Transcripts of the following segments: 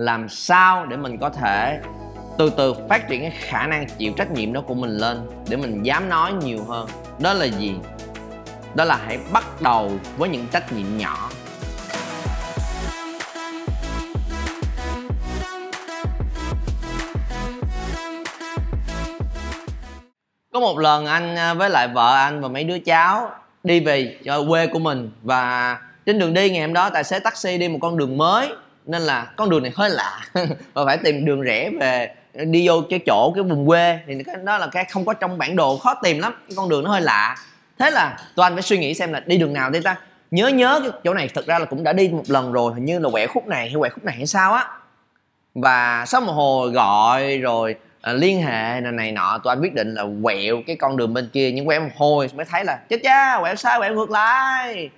làm sao để mình có thể từ từ phát triển cái khả năng chịu trách nhiệm đó của mình lên để mình dám nói nhiều hơn? Đó là gì? Đó là hãy bắt đầu với những trách nhiệm nhỏ. Có một lần anh à, với lại vợ anh và mấy đứa cháu đi về à, quê của mình và trên đường đi ngày hôm đó tài xế taxi đi một con đường mới nên là con đường này hơi lạ. Và phải tìm đường rẽ về đi vô cái chỗ cái vùng quê. Thì cái đó là cái không có trong bản đồ khó tìm lắm. Cái con đường nó hơi lạ. Thế là tụi anh phải suy nghĩ xem là đi đường nào đây ta. Nhớ nhớ cái chỗ này thực ra là cũng đã đi một lần rồi hình như là quẹo khúc này hay quẹo khúc này hay sao á. Và sau một hồi gọi rồi à, liên hệ này, này nọ tụi anh quyết định là quẹo cái con đường bên kia. Nhưng quẹo một hồi mới thấy là chết cha quẹo sai quẹo ngược lại.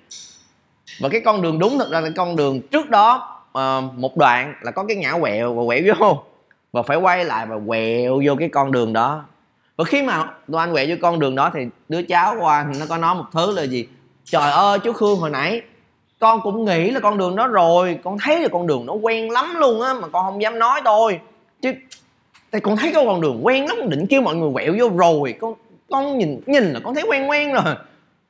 Và cái con đường đúng thực ra là con đường trước đó Ờ, một đoạn là có cái ngã quẹo và quẹo vô. Và phải quay lại và quẹo vô cái con đường đó. Và khi mà tụi anh quẹo vô con đường đó thì đứa cháu của anh nó có nói một thứ là gì? Trời ơi, chú khương hồi nãy, con cũng nghĩ là con đường đó rồi, con thấy là con đường nó quen lắm luôn á, mà con không dám nói thôi. Chứ, tại con thấy cái con đường quen lắm, định kêu mọi người quẹo vô rồi, con con nhìn nhìn là con thấy quen quen rồi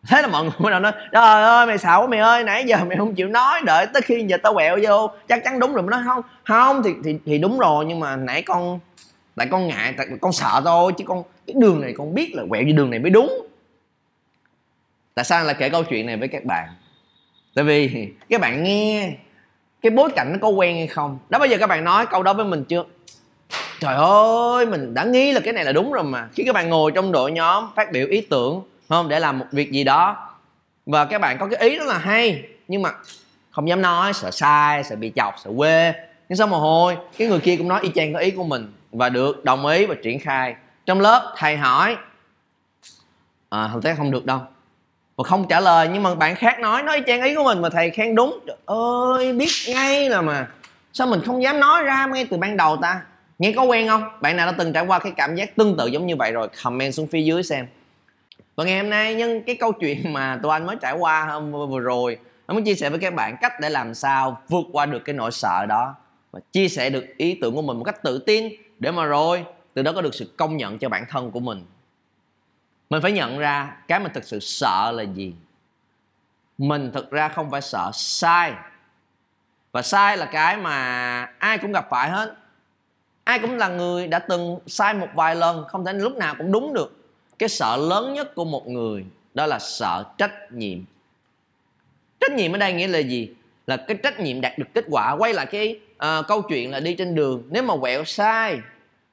thế là mọi người bắt đầu nói, trời ơi, mày xạo quá mày ơi, nãy giờ mày không chịu nói, đợi tới khi giờ tao quẹo vô. Chắc chắn đúng rồi, mới nói, không không, thì thì thì đúng rồi, nhưng mà nãy con, tại con ngại, tại con sợ thôi, chứ con, cái đường này con biết là quẹo như đường này mới đúng. Tại sao lại kể câu chuyện này với các bạn? Tại vì các bạn nghe cái bối cảnh nó có quen hay không? Đó, bây giờ các bạn nói câu đó với mình chưa? Trời ơi, mình đã nghĩ là cái này là đúng rồi mà. Khi các bạn ngồi trong đội nhóm phát biểu ý tưởng không để làm một việc gì đó. Và các bạn có cái ý rất là hay nhưng mà không dám nói sợ sai sợ bị chọc sợ quê. Nhưng sau một hồi cái người kia cũng nói y chang có ý của mình và được đồng ý và triển khai. Trong lớp thầy hỏi à, thực tế không được đâu. Và không trả lời nhưng mà bạn khác nói nói y chang ý của mình mà thầy khen đúng. Trời ơi biết ngay là mà. Sao mình không dám nói ra ngay từ ban đầu ta? Nghe có quen không? Bạn nào đã từng trải qua cái cảm giác tương tự giống như vậy rồi? Comment xuống phía dưới xem và ngày hôm nay nhân cái câu chuyện mà tụi anh mới trải qua hôm vừa rồi nó muốn chia sẻ với các bạn cách để làm sao vượt qua được cái nỗi sợ đó và chia sẻ được ý tưởng của mình một cách tự tin để mà rồi từ đó có được sự công nhận cho bản thân của mình. Mình phải nhận ra cái mình thực sự sợ là gì. Mình thực ra không phải sợ sai. Và sai là cái mà ai cũng gặp phải hết. Ai cũng là người đã từng sai một vài lần, không thể lúc nào cũng đúng được cái sợ lớn nhất của một người đó là sợ trách nhiệm. Trách nhiệm ở đây nghĩa là gì? Là cái trách nhiệm đạt được kết quả. Quay lại cái uh, câu chuyện là đi trên đường. Nếu mà quẹo sai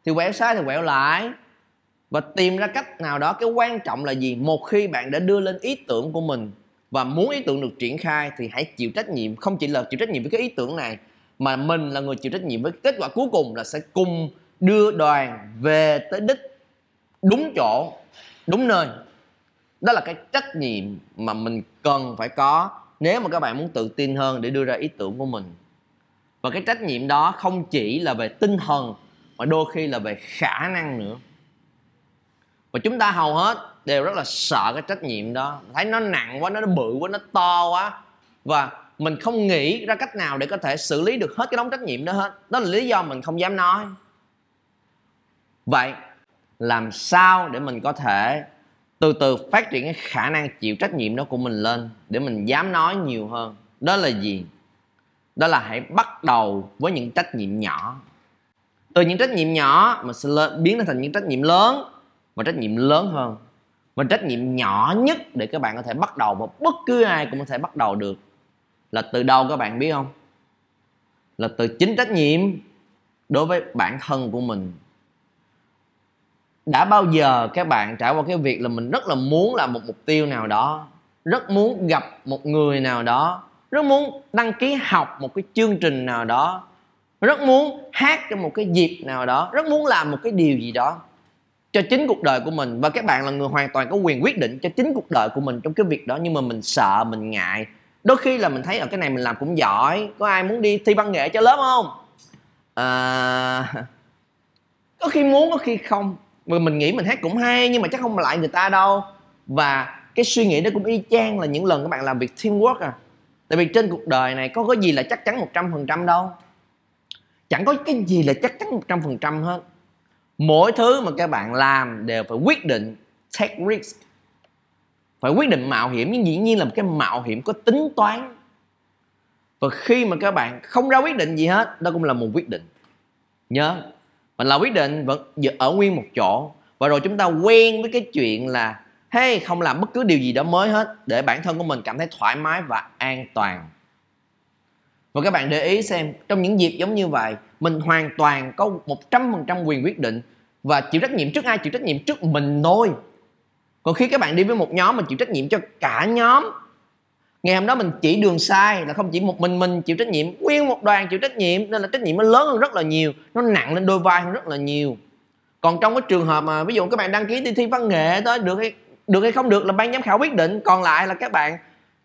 thì quẹo sai thì quẹo lại. Và tìm ra cách nào đó. Cái quan trọng là gì? Một khi bạn đã đưa lên ý tưởng của mình và muốn ý tưởng được triển khai thì hãy chịu trách nhiệm. Không chỉ là chịu trách nhiệm với cái ý tưởng này mà mình là người chịu trách nhiệm với kết quả cuối cùng là sẽ cùng đưa đoàn về tới đích đúng chỗ, đúng nơi. Đó là cái trách nhiệm mà mình cần phải có nếu mà các bạn muốn tự tin hơn để đưa ra ý tưởng của mình. Và cái trách nhiệm đó không chỉ là về tinh thần, mà đôi khi là về khả năng nữa. Và chúng ta hầu hết đều rất là sợ cái trách nhiệm đó. Thấy nó nặng quá, nó bự quá, nó to quá. Và mình không nghĩ ra cách nào để có thể xử lý được hết cái đống trách nhiệm đó hết. Đó là lý do mình không dám nói. Vậy làm sao để mình có thể từ từ phát triển cái khả năng chịu trách nhiệm đó của mình lên để mình dám nói nhiều hơn? Đó là gì? Đó là hãy bắt đầu với những trách nhiệm nhỏ. Từ những trách nhiệm nhỏ mà sẽ biến nó thành những trách nhiệm lớn và trách nhiệm lớn hơn. Và trách nhiệm nhỏ nhất để các bạn có thể bắt đầu mà bất cứ ai cũng có thể bắt đầu được là từ đâu các bạn biết không? Là từ chính trách nhiệm đối với bản thân của mình đã bao giờ các bạn trải qua cái việc là mình rất là muốn làm một mục tiêu nào đó rất muốn gặp một người nào đó rất muốn đăng ký học một cái chương trình nào đó rất muốn hát trong một cái dịp nào đó rất muốn làm một cái điều gì đó cho chính cuộc đời của mình? Và các bạn là người hoàn toàn có quyền quyết định cho chính cuộc đời của mình trong cái việc đó nhưng mà mình sợ mình ngại. Đôi khi là mình thấy ở cái này mình làm cũng giỏi có ai muốn đi thi văn nghệ cho lớp không? À, có khi muốn có khi không mà mình nghĩ mình hát cũng hay, nhưng mà chắc không lại người ta đâu. Và cái suy nghĩ đó cũng y chang là những lần các bạn làm việc teamwork à. Tại vì trên cuộc đời này có cái gì là chắc chắn một trăm phần trăm đâu. Chẳng có cái gì là chắc chắn một trăm phần trăm hết. Mỗi thứ mà các bạn làm đều phải quyết định, take risk. Phải quyết định mạo hiểm, nhưng dĩ nhiên là một cái mạo hiểm có tính toán. Và khi mà các bạn không ra quyết định gì hết, đó cũng là một quyết định. Nhớ mình là quyết định vẫn ở nguyên một chỗ. Và rồi chúng ta quen với cái chuyện là, hey, không làm bất cứ điều gì đó mới hết để bản thân của mình cảm thấy thoải mái và an toàn. Và các bạn để ý xem, trong những dịp giống như vậy, mình hoàn toàn có 100% quyền quyết định và chịu trách nhiệm trước ai, chịu trách nhiệm trước mình thôi. Còn khi các bạn đi với một nhóm mà chịu trách nhiệm cho cả nhóm ngày hôm đó mình chỉ đường sai là không chỉ một mình mình chịu trách nhiệm, nguyên một đoàn chịu trách nhiệm, nên là trách nhiệm nó lớn hơn rất là nhiều, nó nặng lên đôi vai hơn rất là nhiều. Còn trong cái trường hợp mà ví dụ các bạn đăng ký đi thi văn nghệ đó được hay được hay không được là ban giám khảo quyết định, còn lại là các bạn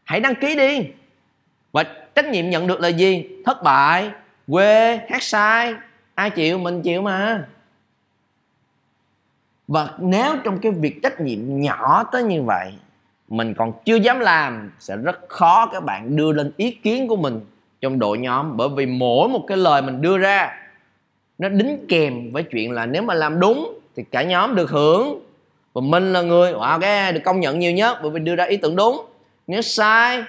hãy đăng ký đi. Và trách nhiệm nhận được là gì? Thất bại, quê, hát sai, ai chịu, mình chịu mà. Và nếu trong cái việc trách nhiệm nhỏ tới như vậy mình còn chưa dám làm sẽ rất khó các bạn đưa lên ý kiến của mình trong đội nhóm. Bởi vì mỗi một cái lời mình đưa ra nó đính kèm với chuyện là nếu mà làm đúng thì cả nhóm được hưởng. Và mình là người wow, cái được công nhận nhiều nhất bởi vì đưa ra ý tưởng đúng. Nếu sai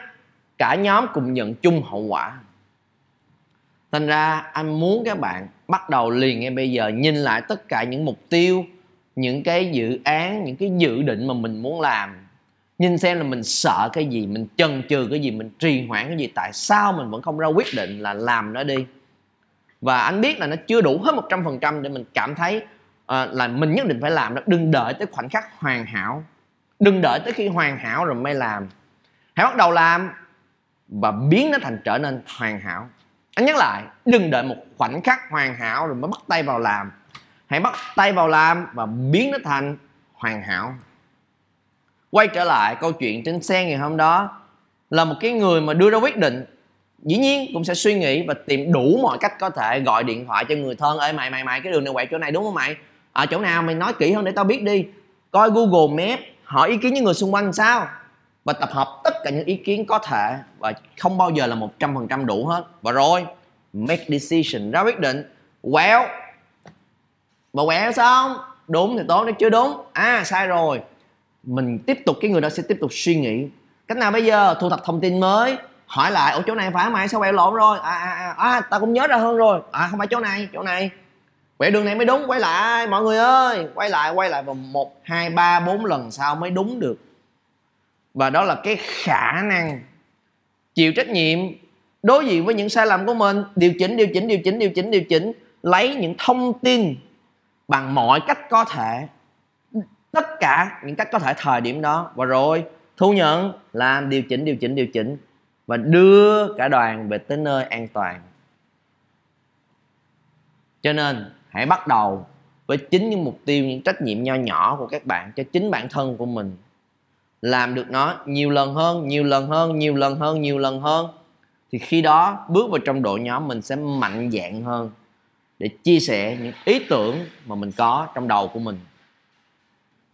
cả nhóm cùng nhận chung hậu quả. Thành ra anh muốn các bạn bắt đầu liền ngay bây giờ nhìn lại tất cả những mục tiêu những cái dự án những cái dự định mà mình muốn làm nhìn xem là mình sợ cái gì mình chần chừ cái gì mình trì hoãn cái gì tại sao mình vẫn không ra quyết định là làm nó đi? Và anh biết là nó chưa đủ hết một trăm phần trăm để mình cảm thấy uh, là mình nhất định phải làm đó. Đừng đợi tới khoảnh khắc hoàn hảo. Đừng đợi tới khi hoàn hảo rồi mới làm. Hãy bắt đầu làm và biến nó thành trở nên hoàn hảo. Anh nhắc lại đừng đợi một khoảnh khắc hoàn hảo rồi mới bắt tay vào làm. Hãy bắt tay vào làm và biến nó thành hoàn hảo quay trở lại câu chuyện trên xe ngày hôm đó là một cái người mà đưa ra quyết định. Dĩ nhiên cũng sẽ suy nghĩ và tìm đủ mọi cách có thể gọi điện thoại cho người thân. Ơi mày mày mày cái đường này quẹo chỗ này đúng không mày? Ở à, chỗ nào mày nói kỹ hơn để tao biết đi. Coi google map hỏi ý kiến những người xung quanh sao? Và tập hợp tất cả những ý kiến có thể và không bao giờ là một trăm phần trăm đủ hết. Và rồi make decision ra quyết định. Quẹo mà quẹo xong đúng thì tốt nếu chưa đúng à sai rồi mình tiếp tục cái người đó sẽ tiếp tục suy nghĩ. Cách nào bây giờ? Thu thập thông tin mới. Hỏi lại ở chỗ này phải mày? Sao quẹo lộn rồi? À à à, à tao cũng nhớ ra hơn rồi. À không phải chỗ này chỗ này. Quẹo đường này mới đúng. Quay lại mọi người ơi. Quay lại quay lại vào một hai ba bốn lần sau mới đúng được. Và đó là cái khả năng chịu trách nhiệm đối diện với những sai lầm của mình. Điều chỉnh điều chỉnh điều chỉnh điều chỉnh điều chỉnh. Lấy những thông tin bằng mọi cách có thể tất cả những cách có thể thời điểm đó. Và rồi, thu nhận, làm, điều chỉnh điều chỉnh điều chỉnh. Và đưa cả đoàn về tới nơi an toàn. Cho nên, hãy bắt đầu với chính những mục tiêu, những trách nhiệm nho nhỏ của các bạn cho chính bản thân của mình. Làm được nó nhiều lần hơn, nhiều lần hơn, nhiều lần hơn, nhiều lần hơn. Thì khi đó, bước vào trong đội nhóm mình sẽ mạnh dạng hơn để chia sẻ những ý tưởng mà mình có trong đầu của mình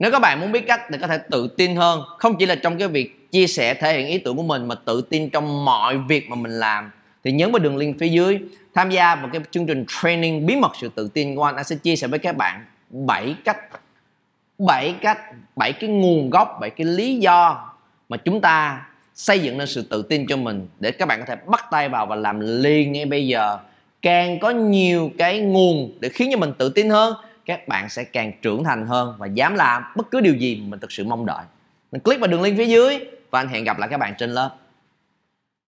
nếu các bạn muốn biết cách để có thể tự tin hơn, không chỉ là trong cái việc chia sẻ thể hiện ý tưởng của mình mà tự tin trong mọi việc mà mình làm, thì nhấn vào đường link phía dưới, tham gia vào cái chương trình training bí mật sự tự tin của anh anh sẽ chia sẻ với các bạn 7 cách 7 cách 7 cái nguồn gốc 7 cái lý do mà chúng ta xây dựng nên sự tự tin cho mình để các bạn có thể bắt tay vào và làm liền ngay bây giờ. Càng có nhiều cái nguồn để khiến cho mình tự tin hơn các bạn sẽ càng trưởng thành hơn và dám làm bất cứ điều gì mình thực sự mong đợi. Mình click vào đường link phía dưới và anh hẹn gặp lại các bạn trên lớp.